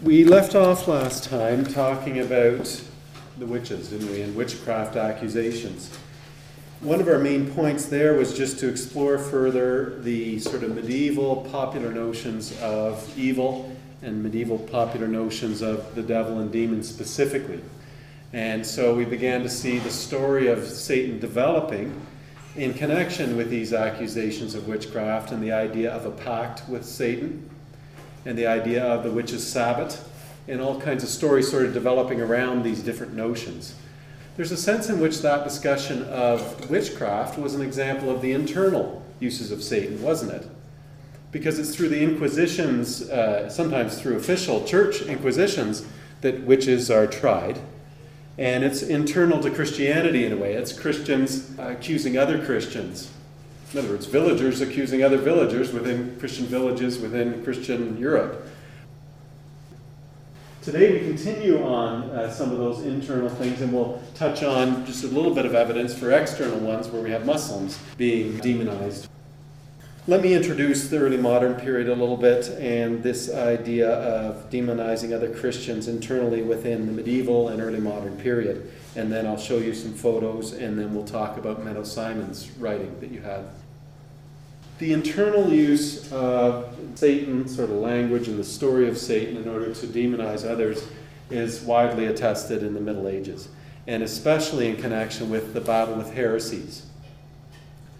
We left off last time talking about the witches, didn't we, and witchcraft accusations. One of our main points there was just to explore further the sort of medieval popular notions of evil and medieval popular notions of the devil and demons specifically. And so we began to see the story of Satan developing in connection with these accusations of witchcraft and the idea of a pact with Satan and the idea of the witch's sabbat, and all kinds of stories sort of developing around these different notions. There's a sense in which that discussion of witchcraft was an example of the internal uses of Satan, wasn't it? Because it's through the inquisitions, uh, sometimes through official church inquisitions, that witches are tried. And it's internal to Christianity in a way. It's Christians accusing other Christians in other words, villagers accusing other villagers within Christian villages within Christian Europe. Today we continue on uh, some of those internal things and we'll touch on just a little bit of evidence for external ones where we have Muslims being demonized. Let me introduce the early modern period a little bit and this idea of demonizing other Christians internally within the medieval and early modern period and then I'll show you some photos, and then we'll talk about Menno Simon's writing that you had. The internal use of Satan, sort of language, and the story of Satan in order to demonize others is widely attested in the Middle Ages, and especially in connection with the battle with heresies.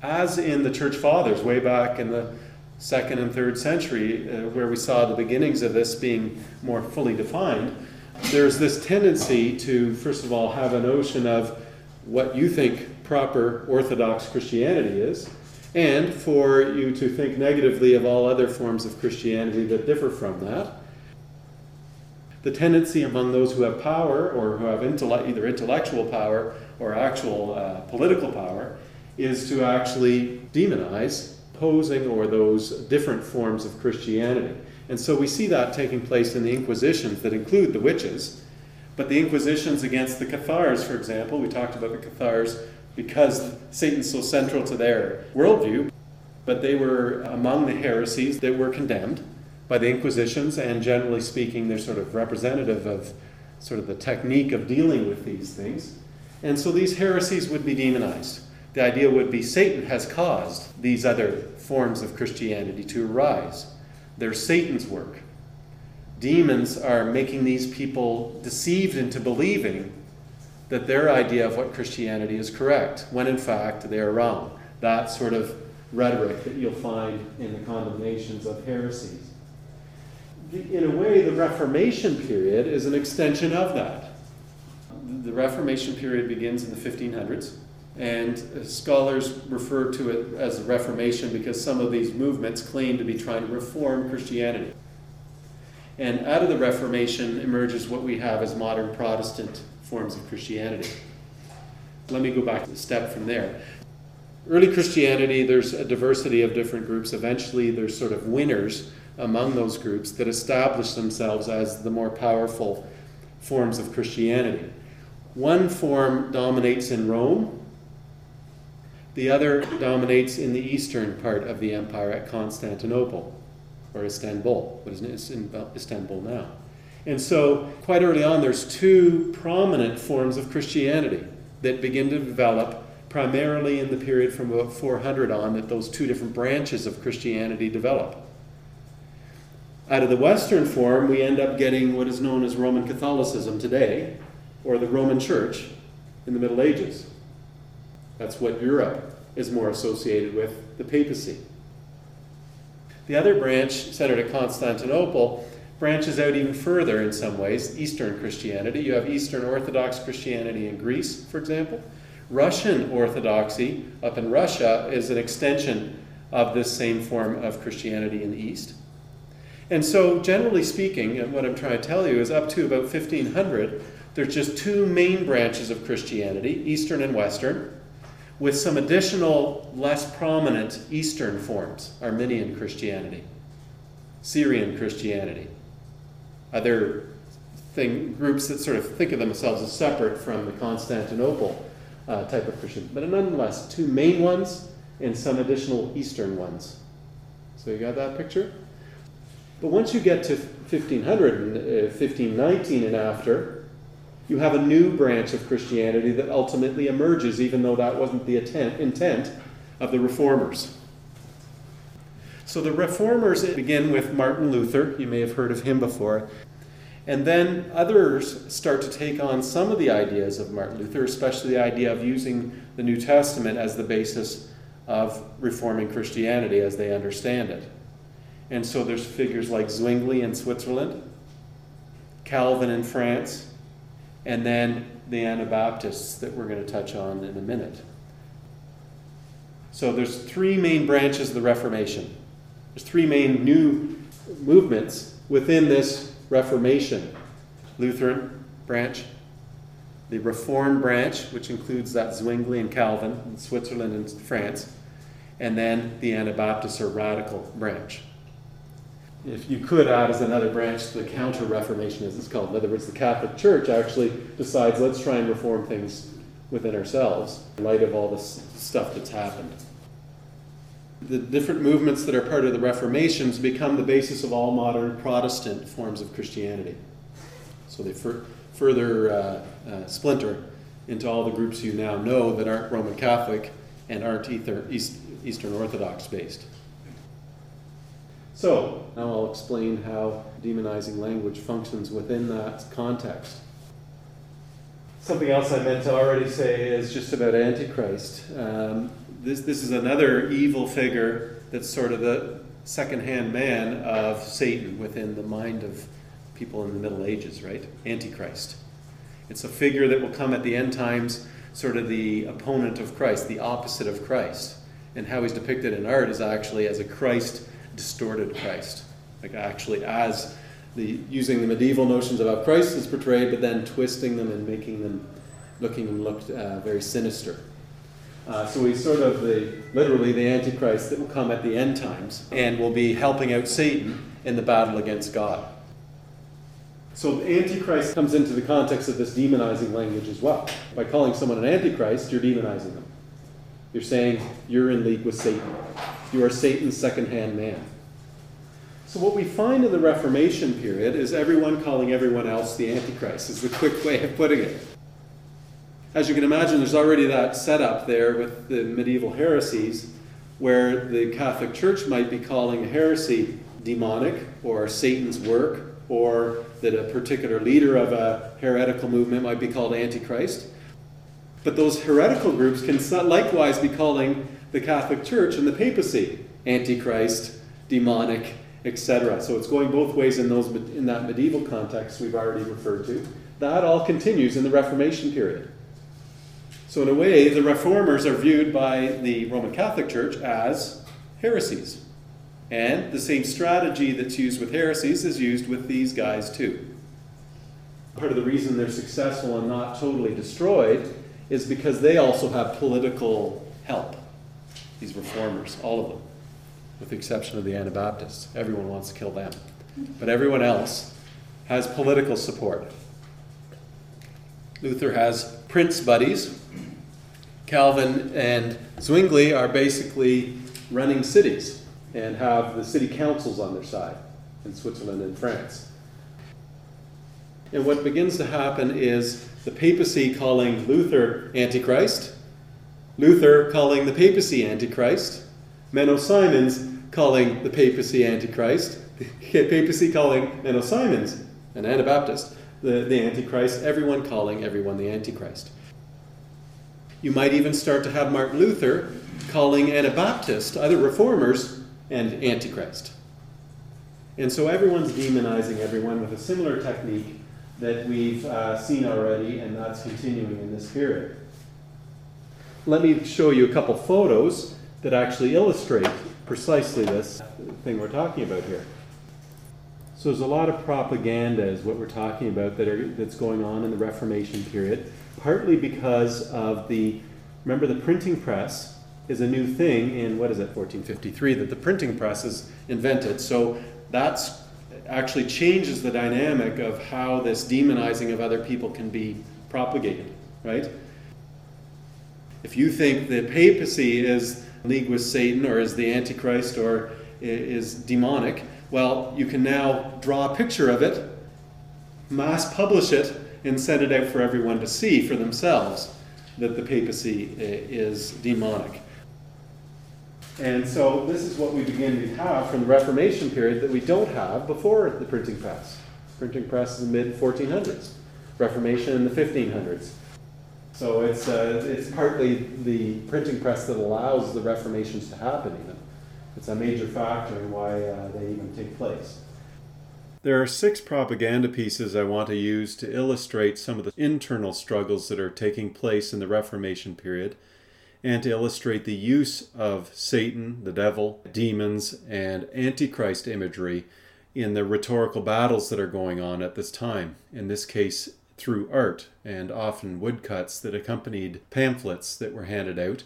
As in the Church Fathers, way back in the second and third century, uh, where we saw the beginnings of this being more fully defined, there's this tendency to, first of all, have a notion of what you think proper Orthodox Christianity is, and for you to think negatively of all other forms of Christianity that differ from that. The tendency among those who have power or who have either intellectual power or actual uh, political power is to actually demonize posing or those different forms of Christianity. And so we see that taking place in the Inquisitions that include the witches. But the Inquisitions against the Cathars, for example, we talked about the Cathars because Satan's so central to their worldview, but they were among the heresies that were condemned by the Inquisitions, and generally speaking, they're sort of representative of sort of the technique of dealing with these things. And so these heresies would be demonized. The idea would be Satan has caused these other forms of Christianity to arise. They're Satan's work. Demons are making these people deceived into believing that their idea of what Christianity is correct, when in fact they are wrong. That sort of rhetoric that you'll find in the condemnations of heresies. In a way, the Reformation period is an extension of that. The Reformation period begins in the 1500s and scholars refer to it as the Reformation because some of these movements claim to be trying to reform Christianity. And out of the Reformation emerges what we have as modern Protestant forms of Christianity. Let me go back a step from there. Early Christianity, there's a diversity of different groups. Eventually, there's sort of winners among those groups that establish themselves as the more powerful forms of Christianity. One form dominates in Rome, the other dominates in the eastern part of the empire at Constantinople, or Istanbul, what is in Istanbul now. And so, quite early on, there's two prominent forms of Christianity that begin to develop primarily in the period from about 400 on that those two different branches of Christianity develop. Out of the Western form, we end up getting what is known as Roman Catholicism today, or the Roman Church in the Middle Ages. That's what Europe is more associated with, the papacy. The other branch, centered at Constantinople, branches out even further in some ways, Eastern Christianity. You have Eastern Orthodox Christianity in Greece, for example. Russian Orthodoxy up in Russia is an extension of this same form of Christianity in the East. And so, generally speaking, and what I'm trying to tell you is up to about 1500, there's just two main branches of Christianity, Eastern and Western with some additional, less prominent Eastern forms Armenian Christianity, Syrian Christianity, other thing, groups that sort of think of themselves as separate from the Constantinople uh, type of Christian. But nonetheless, two main ones and some additional Eastern ones. So you got that picture? But once you get to 1500 and uh, 1519 and after, you have a new branch of Christianity that ultimately emerges, even though that wasn't the intent of the reformers. So the reformers begin with Martin Luther. You may have heard of him before. And then others start to take on some of the ideas of Martin Luther, especially the idea of using the New Testament as the basis of reforming Christianity as they understand it. And so there's figures like Zwingli in Switzerland, Calvin in France, and then the Anabaptists that we're going to touch on in a minute. So there's three main branches of the Reformation. There's three main new movements within this Reformation Lutheran branch, the Reformed branch, which includes that Zwingli and Calvin in Switzerland and France, and then the Anabaptist or radical branch. If you could add as another branch the Counter Reformation, as it's called. In other words, the Catholic Church actually decides let's try and reform things within ourselves in light of all this stuff that's happened. The different movements that are part of the Reformations become the basis of all modern Protestant forms of Christianity. So they fur- further uh, uh, splinter into all the groups you now know that aren't Roman Catholic and aren't Ether, East, Eastern Orthodox based. So, now I'll explain how demonizing language functions within that context. Something else I meant to already say is just about Antichrist. Um, this, this is another evil figure that's sort of the second-hand man of Satan within the mind of people in the Middle Ages, right? Antichrist. It's a figure that will come at the end times, sort of the opponent of Christ, the opposite of Christ. And how he's depicted in art is actually as a Christ distorted Christ. Like actually as the using the medieval notions about Christ is portrayed, but then twisting them and making them looking them look uh, very sinister. Uh, so he's sort of the literally the antichrist that will come at the end times and will be helping out Satan in the battle against God. So the antichrist comes into the context of this demonizing language as well. By calling someone an antichrist, you're demonizing them. You're saying you're in league with Satan. You are Satan's second hand man. So, what we find in the Reformation period is everyone calling everyone else the Antichrist, is the quick way of putting it. As you can imagine, there's already that setup there with the medieval heresies where the Catholic Church might be calling a heresy demonic or Satan's work, or that a particular leader of a heretical movement might be called Antichrist. But those heretical groups can likewise be calling the Catholic Church and the papacy antichrist, demonic, etc. So it's going both ways in those in that medieval context we've already referred to. That all continues in the Reformation period. So in a way, the reformers are viewed by the Roman Catholic Church as heresies. And the same strategy that's used with heresies is used with these guys too. Part of the reason they're successful and not totally destroyed is because they also have political help these reformers, all of them, with the exception of the Anabaptists. Everyone wants to kill them. But everyone else has political support. Luther has prince buddies. Calvin and Zwingli are basically running cities and have the city councils on their side in Switzerland and France. And what begins to happen is the papacy calling Luther Antichrist Luther calling the papacy Antichrist, Menno Simons calling the papacy Antichrist, the papacy calling Menno Simons, an Anabaptist, the, the Antichrist, everyone calling everyone the Antichrist. You might even start to have Martin Luther calling Anabaptist, other reformers, and Antichrist. And so everyone's demonizing everyone with a similar technique that we've uh, seen already, and that's continuing in this period let me show you a couple photos that actually illustrate precisely this thing we're talking about here. So there's a lot of propaganda is what we're talking about that are, that's going on in the Reformation period, partly because of the, remember the printing press is a new thing in, what is it, 1453, that the printing press is invented. So that's actually changes the dynamic of how this demonizing of other people can be propagated, right? If you think the papacy is league with Satan or is the Antichrist or is demonic, Well, you can now draw a picture of it, mass publish it, and send it out for everyone to see for themselves that the papacy is demonic. And so this is what we begin to have from the Reformation period that we don't have before the printing press. Printing press is the mid 1400s, Reformation in the 1500s. So it's, uh, it's partly the printing press that allows the Reformations to happen, even. It's a major factor in why uh, they even take place. There are six propaganda pieces I want to use to illustrate some of the internal struggles that are taking place in the Reformation period and to illustrate the use of Satan, the devil, demons, and Antichrist imagery in the rhetorical battles that are going on at this time. In this case, through art and often woodcuts that accompanied pamphlets that were handed out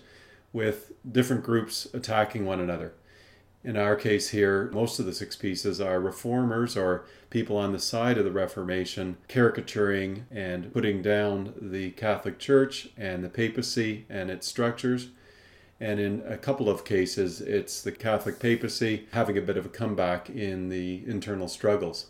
with different groups attacking one another. In our case here, most of the six pieces are reformers or people on the side of the Reformation caricaturing and putting down the Catholic Church and the papacy and its structures. And in a couple of cases, it's the Catholic papacy having a bit of a comeback in the internal struggles.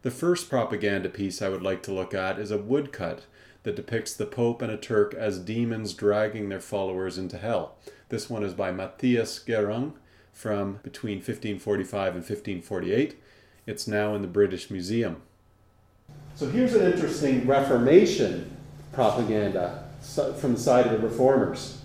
The first propaganda piece I would like to look at is a woodcut that depicts the Pope and a Turk as demons dragging their followers into hell. This one is by Matthias Gerung from between 1545 and 1548. It's now in the British Museum. So here's an interesting Reformation propaganda from the side of the reformers.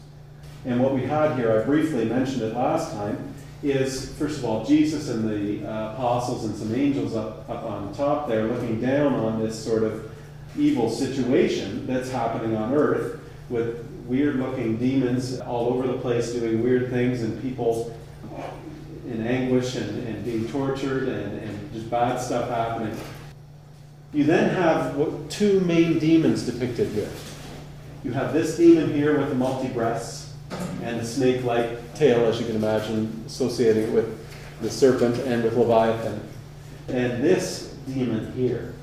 And what we had here, I briefly mentioned it last time, is first of all Jesus and the uh, apostles and some angels up, up on top there looking down on this sort of evil situation that's happening on earth with weird looking demons all over the place doing weird things and people in anguish and, and being tortured and, and just bad stuff happening. You then have what, two main demons depicted here. You have this demon here with the multi breasts and the snake like tail, as you can imagine, associating it with the serpent and with Leviathan. And this demon here.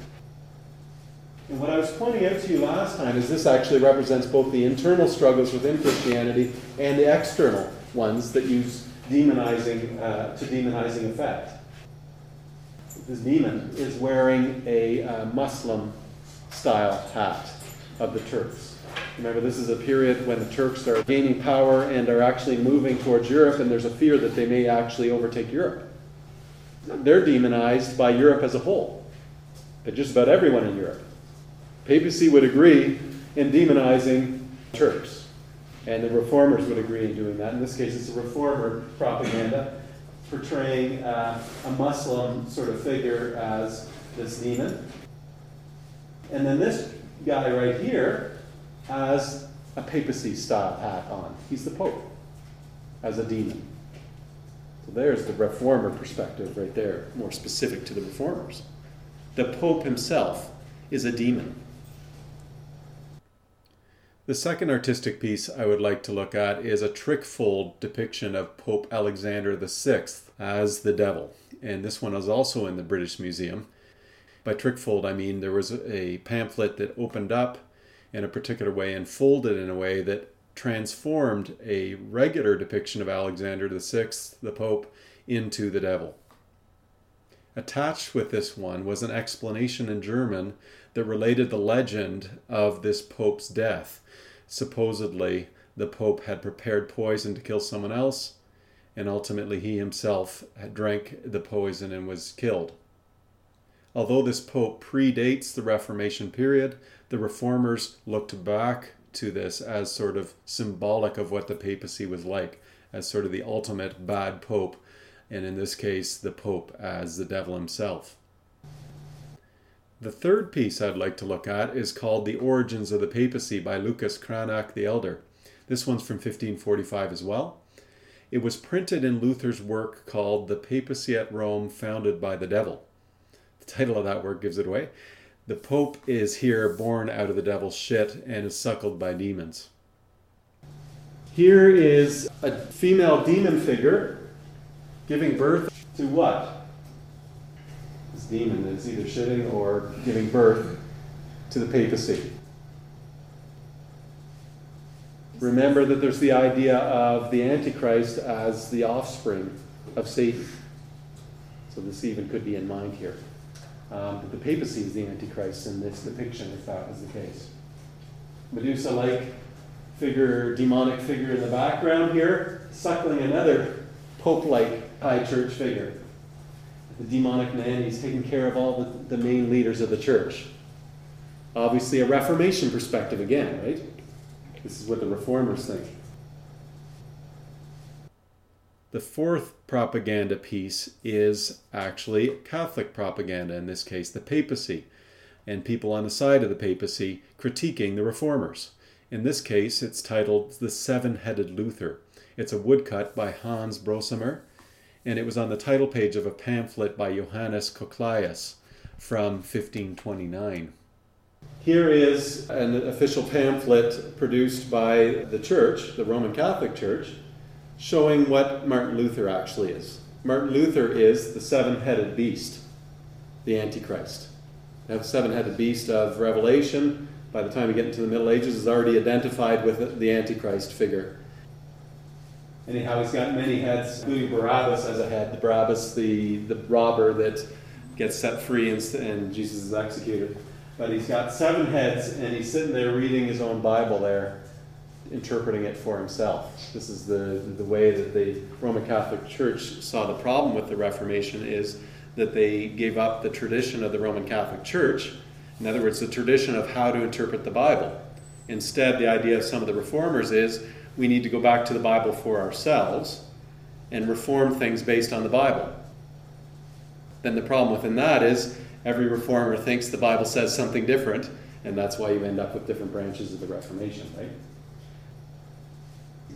And what I was pointing out to you last time is this actually represents both the internal struggles within Christianity and the external ones that use demonizing uh, to demonizing effect. This demon is wearing a uh, Muslim style hat of the Turks. Remember, this is a period when the Turks are gaining power and are actually moving towards Europe, and there's a fear that they may actually overtake Europe. They're demonized by Europe as a whole, but just about everyone in Europe. Papacy would agree in demonizing Turks. And the reformers would agree in doing that. In this case, it's a reformer propaganda portraying uh, a Muslim sort of figure as this demon. And then this guy right here has a papacy style hat on. He's the Pope as a demon. So there's the reformer perspective right there, more specific to the reformers. The Pope himself is a demon. The second artistic piece I would like to look at is a trickfold depiction of Pope Alexander VI as the devil. And this one is also in the British Museum. By trickfold, I mean there was a pamphlet that opened up in a particular way and folded in a way that transformed a regular depiction of Alexander VI, the Pope, into the devil. Attached with this one was an explanation in German that related the legend of this Pope's death supposedly the Pope had prepared poison to kill someone else, and ultimately he himself drank the poison and was killed. Although this Pope predates the Reformation period, the reformers looked back to this as sort of symbolic of what the papacy was like, as sort of the ultimate bad Pope, and in this case, the Pope as the devil himself. The third piece I'd like to look at is called The Origins of the Papacy by Lucas Cranach the Elder. This one's from 1545 as well. It was printed in Luther's work called The Papacy at Rome Founded by the Devil. The title of that work gives it away. The Pope is here born out of the devil's shit and is suckled by demons. Here is a female demon figure giving birth to what? Demon that's either shitting or giving birth to the papacy. Remember that there's the idea of the Antichrist as the offspring of Satan. So this even could be in mind here. Um, the papacy is the Antichrist in this depiction, if that was the case. Medusa like figure, demonic figure in the background here, suckling another pope like high church figure. The demonic man, he's taking care of all the, the main leaders of the church. Obviously, a Reformation perspective again, right? This is what the reformers think. The fourth propaganda piece is actually Catholic propaganda, in this case, the papacy, and people on the side of the papacy critiquing the reformers. In this case, it's titled The Seven Headed Luther. It's a woodcut by Hans Brosamer, and it was on the title page of a pamphlet by Johannes Cochlaeus from 1529. Here is an official pamphlet produced by the church, the Roman Catholic Church, showing what Martin Luther actually is. Martin Luther is the seven headed beast, the Antichrist. Now the seven headed beast of Revelation, by the time we get into the Middle Ages, is already identified with the Antichrist figure. Anyhow, he's got many heads, including Barabbas as a head. The Barabbas, the, the robber that gets set free and, and Jesus is executed. But he's got seven heads, and he's sitting there reading his own Bible there, interpreting it for himself. This is the, the way that the Roman Catholic Church saw the problem with the Reformation is that they gave up the tradition of the Roman Catholic Church in other words, the tradition of how to interpret the Bible. Instead, the idea of some of the reformers is we need to go back to the Bible for ourselves and reform things based on the Bible. Then the problem within that is every reformer thinks the Bible says something different, and that's why you end up with different branches of the Reformation, right?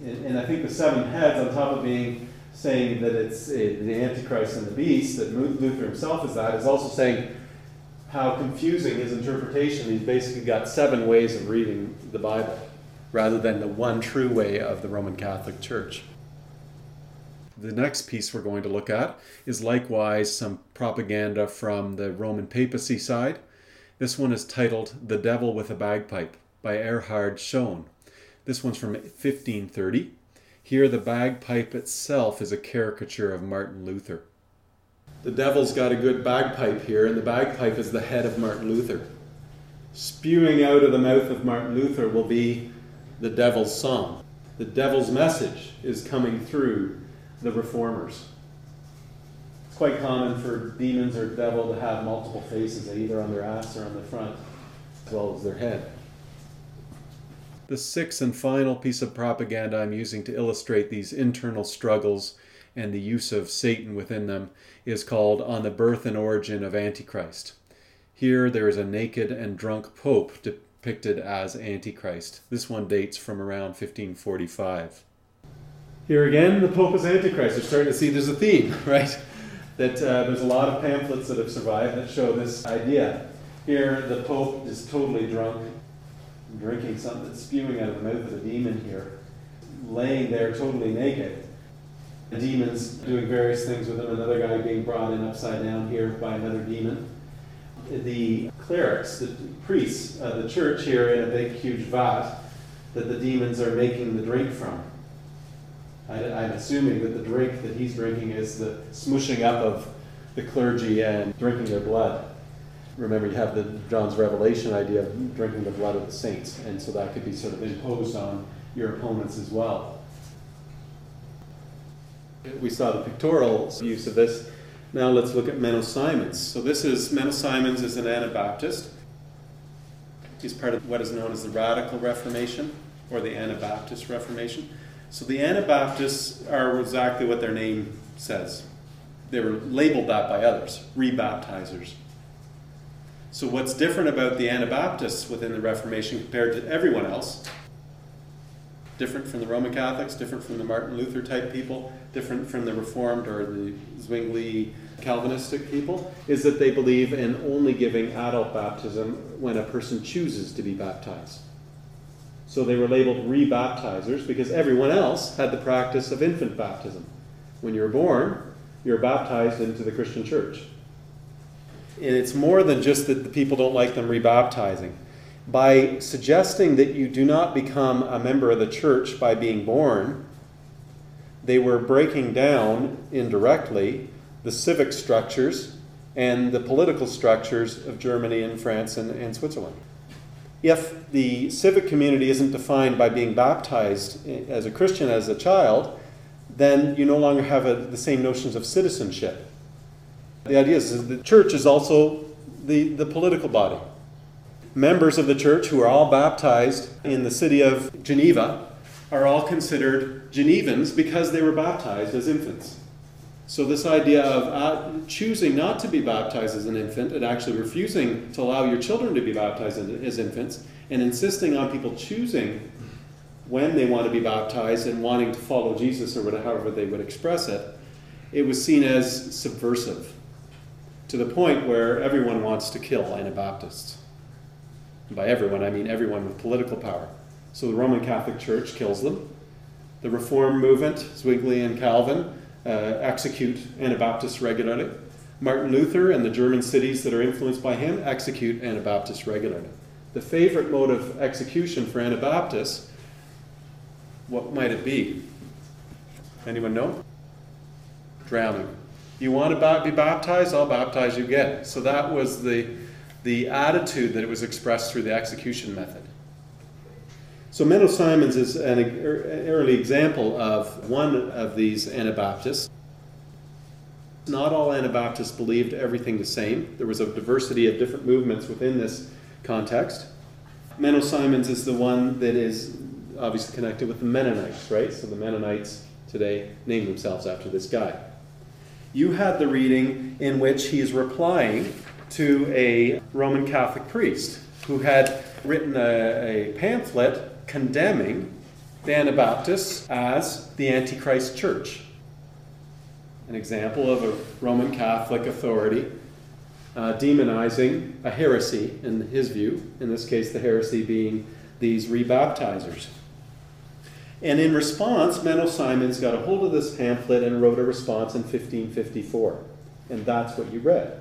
And, and I think the seven heads, on top of being saying that it's uh, the Antichrist and the beast, that Luther himself is that, is also saying how confusing his interpretation. He's basically got seven ways of reading the Bible rather than the one true way of the Roman Catholic Church. The next piece we're going to look at is likewise some propaganda from the Roman papacy side. This one is titled The Devil with a Bagpipe by Erhard Schoen. This one's from 1530. Here, the bagpipe itself is a caricature of Martin Luther the devil's got a good bagpipe here, and the bagpipe is the head of Martin Luther. Spewing out of the mouth of Martin Luther will be the devil's song. The devil's message is coming through the reformers. It's quite common for demons or devil to have multiple faces, either on their ass or on the front, as well as their head. The sixth and final piece of propaganda I'm using to illustrate these internal struggles and the use of Satan within them is called On the Birth and Origin of Antichrist. Here there is a naked and drunk pope depicted as Antichrist. This one dates from around 1545. Here again, the pope is Antichrist. You're starting to see there's a theme, right? That uh, there's a lot of pamphlets that have survived that show this idea. Here, the pope is totally drunk, drinking something, spewing out of the mouth of a demon here, laying there totally naked The demons doing various things with him, another guy being brought in upside down here by another demon. The clerics, the priests of the church here in a big, huge vat that the demons are making the drink from. I, am assuming that the drink that he's drinking is the smushing up of the clergy and drinking their blood. Remember, you have the John's Revelation idea of drinking the blood of the saints, and so that could be sort of imposed on your opponents as well. We saw the pictorial use of this. Now let's look at Menno Simons. So this is Menno Simons is an Anabaptist. He's part of what is known as the Radical Reformation or the Anabaptist Reformation. So the Anabaptists are exactly what their name says. They were labeled that by others, rebaptizers. So what's different about the Anabaptists within the Reformation compared to everyone else different from the Roman Catholics, different from the Martin Luther type people, different from the Reformed or the Zwingli Calvinistic people, is that they believe in only giving adult baptism when a person chooses to be baptized. So they were labeled rebaptizers because everyone else had the practice of infant baptism. When you're born, you're baptized into the Christian church. And it's more than just that the people don't like them rebaptizing by suggesting that you do not become a member of the church by being born, they were breaking down indirectly the civic structures and the political structures of Germany and France and, and Switzerland. If the civic community isn't defined by being baptized as a Christian as a child, then you no longer have a, the same notions of citizenship. The idea is that the church is also the, the political body. Members of the church who are all baptized in the city of Geneva are all considered Genevans because they were baptized as infants. So, this idea of uh, choosing not to be baptized as an infant and actually refusing to allow your children to be baptized as infants and insisting on people choosing when they want to be baptized and wanting to follow Jesus or whatever, however they would express it, it was seen as subversive to the point where everyone wants to kill Anabaptists. And by everyone, I mean everyone with political power. So the Roman Catholic Church kills them. The Reform movement, Zwingli and Calvin, uh, execute Anabaptists regularly. Martin Luther and the German cities that are influenced by him execute Anabaptists regularly. The favorite mode of execution for Anabaptists, what might it be? Anyone know? Drowning. You want to be baptized? I'll baptize you again. So that was the, the attitude that it was expressed through the execution method. So Menno Simons is an er, early example of one of these Anabaptists. Not all Anabaptists believed everything the same. There was a diversity of different movements within this context. Menno Simons is the one that is obviously connected with the Mennonites, right? So the Mennonites today name themselves after this guy. You had the reading in which he is replying to a Roman Catholic priest who had written a, a pamphlet condemning the Anabaptists as the Antichrist church. An example of a Roman Catholic authority uh, demonizing a heresy, in his view, in this case, the heresy being these rebaptizers. And in response, Menno Simons got a hold of this pamphlet and wrote a response in 1554. And that's what you read.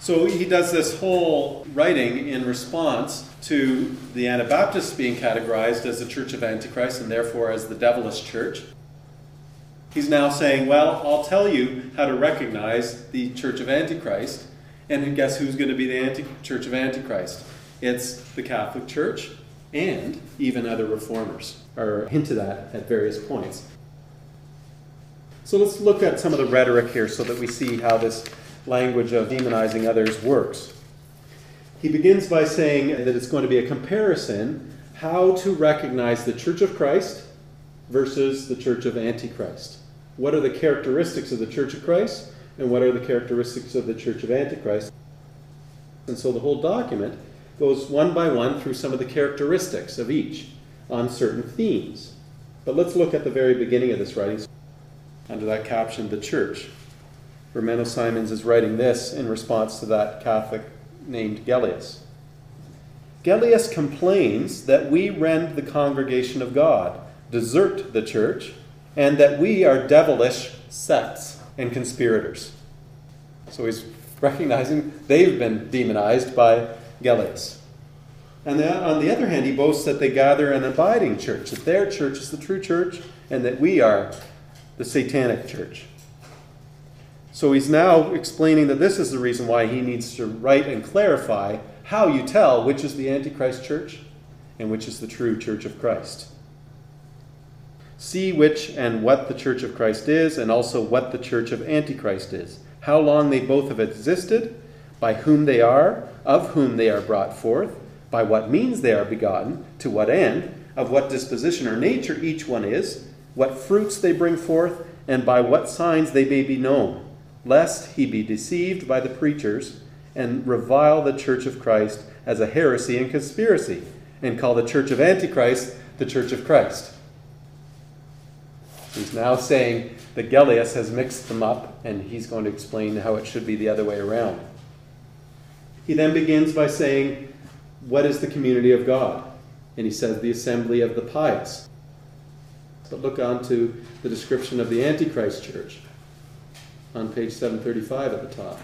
So he does this whole writing in response to the Anabaptists being categorized as the Church of Antichrist and therefore as the devilish church. He's now saying, Well, I'll tell you how to recognize the Church of Antichrist. And guess who's going to be the anti- Church of Antichrist? It's the Catholic Church and even other reformers are hinted at at various points. So let's look at some of the rhetoric here so that we see how this language of demonizing others works. He begins by saying that it's going to be a comparison how to recognize the Church of Christ versus the Church of Antichrist. What are the characteristics of the Church of Christ and what are the characteristics of the Church of Antichrist? And so the whole document goes one by one through some of the characteristics of each on certain themes. But let's look at the very beginning of this writing under that caption, The Church. Menno Simons is writing this in response to that Catholic named Gellius. Gellius complains that we rend the congregation of God, desert the church, and that we are devilish sects and conspirators. So he's recognizing they've been demonized by Gellius. And on the other hand, he boasts that they gather an abiding church, that their church is the true church, and that we are the satanic church. So he's now explaining that this is the reason why he needs to write and clarify how you tell which is the Antichrist church and which is the true church of Christ. See which and what the church of Christ is, and also what the church of Antichrist is, how long they both have existed, by whom they are, of whom they are brought forth, by what means they are begotten, to what end, of what disposition or nature each one is, what fruits they bring forth, and by what signs they may be known lest he be deceived by the preachers and revile the church of Christ as a heresy and conspiracy, and call the church of Antichrist the church of Christ. He's now saying that Gellius has mixed them up, and he's going to explain how it should be the other way around. He then begins by saying, What is the community of God? And he says, The assembly of the pious. But look on to the description of the Antichrist church on page 735 at the top.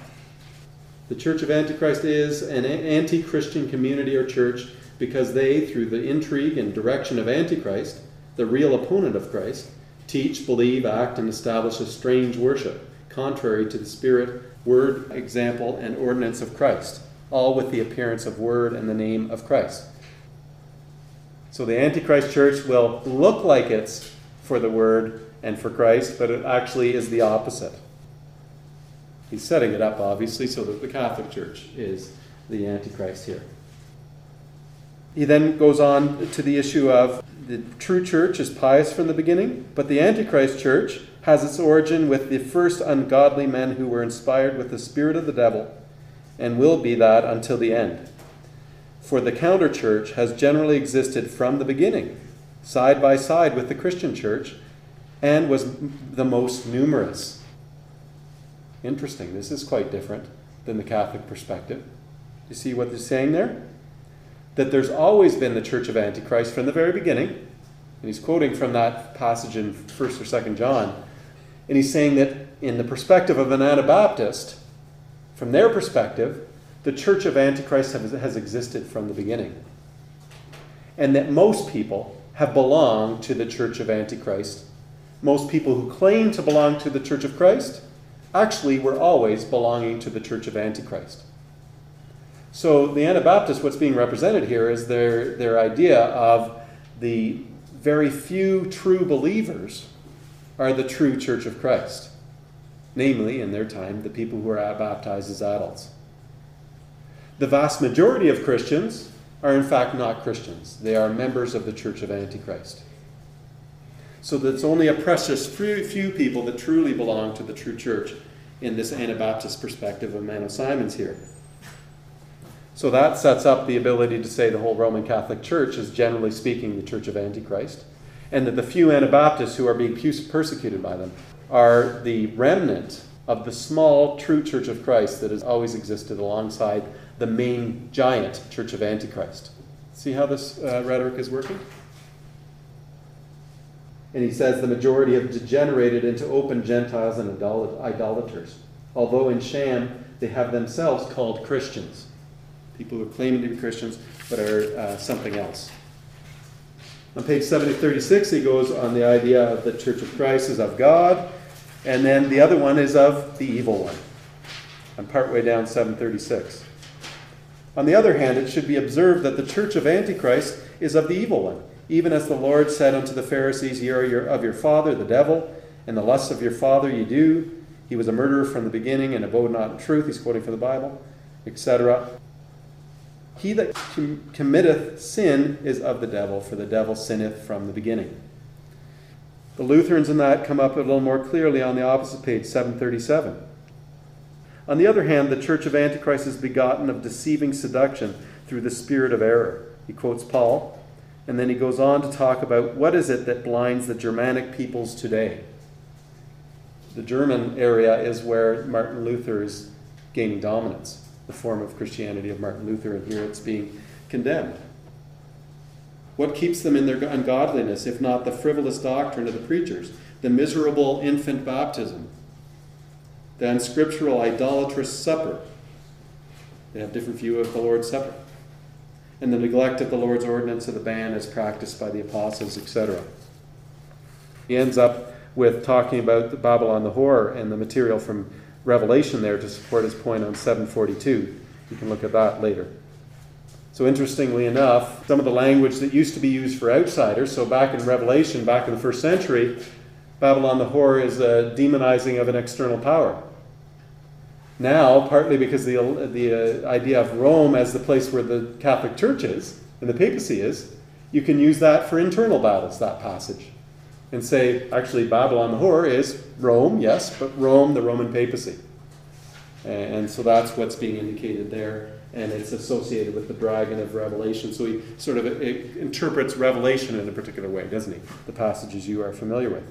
The Church of Antichrist is an anti Christian community or church because they, through the intrigue and direction of Antichrist, the real opponent of Christ, teach, believe, act, and establish a strange worship, contrary to the Spirit, word, example, and ordinance of Christ, all with the appearance of word and the name of Christ. So the Antichrist church will look like it's for the word and for Christ, but it actually is the opposite. He's setting it up, obviously, so that the Catholic Church is the Antichrist here. He then goes on to the issue of the true church is pious from the beginning, but the Antichrist church has its origin with the first ungodly men who were inspired with the spirit of the devil and will be that until the end. For the counter church has generally existed from the beginning, side by side with the Christian church, and was the most numerous. Interesting. This is quite different than the Catholic perspective. You see what they're saying there? that there's always been the church of Antichrist from the very beginning. And he's quoting from that passage in 1st or 2nd John. And he's saying that in the perspective of an Anabaptist, from their perspective, the church of Antichrist has, has existed from the beginning. And that most people have belonged to the church of Antichrist. Most people who claim to belong to the church of Christ actually we were always belonging to the church of Antichrist. So the Anabaptists, what's being represented here is their, their idea of the very few true believers are the true Church of Christ. Namely, in their time, the people who are baptized as adults. The vast majority of Christians are in fact not Christians. They are members of the Church of Antichrist. So that it's only a precious few people that truly belong to the true church in this Anabaptist perspective of Menno Simons here. So that sets up the ability to say the whole Roman Catholic Church is generally speaking the Church of Antichrist, and that the few Anabaptists who are being persecuted by them are the remnant of the small true Church of Christ that has always existed alongside the main giant Church of Antichrist. See how this uh, rhetoric is working? And he says the majority have degenerated into open Gentiles and idolaters, although in sham they have themselves called Christians people who are claiming to be Christians but are uh, something else. On page 736, he goes on the idea of the Church of Christ is of God, and then the other one is of the evil one. I'm partway down 736. On the other hand, it should be observed that the church of Antichrist is of the evil one, even as the Lord said unto the Pharisees, Ye are your, of your father, the devil, and the lusts of your father ye do. He was a murderer from the beginning and abode not in truth. He's quoting from the Bible, etc. He that com- committeth sin is of the devil, for the devil sinneth from the beginning. The Lutherans in that come up a little more clearly on the opposite page, 737. On the other hand, the church of Antichrist is begotten of deceiving seduction through the spirit of error. He quotes Paul, and then he goes on to talk about what is it that blinds the Germanic peoples today. The German area is where Martin Luther is gaining dominance the form of Christianity of Martin Luther, and here it's being condemned. What keeps them in their ungodliness, if not the frivolous doctrine of the preachers, the miserable infant baptism, the unscriptural idolatrous supper? They have different view of the Lord's Supper. And the neglect of the Lord's ordinance of the ban as practiced by the apostles, etc. He ends up with talking about the Babylon the whore and the material from Revelation there to support his point on 742. You can look at that later. So, interestingly enough, some of the language that used to be used for outsiders, so back in Revelation, back in the first century, Babylon the whore is a demonizing of an external power. Now, partly because the, the uh, idea of Rome as the place where the Catholic Church is and the papacy is, you can use that for internal battles, that passage and say, actually, Babylon the whore is Rome, yes, but Rome, the Roman papacy. And so that's what's being indicated there, and it's associated with the dragon of Revelation. So he sort of interprets Revelation in a particular way, doesn't he? The passages you are familiar with.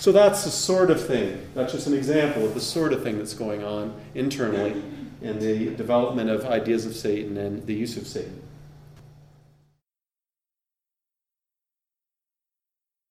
So that's the sort of thing, that's just an example of the sort of thing that's going on internally in the development of ideas of Satan and the use of Satan.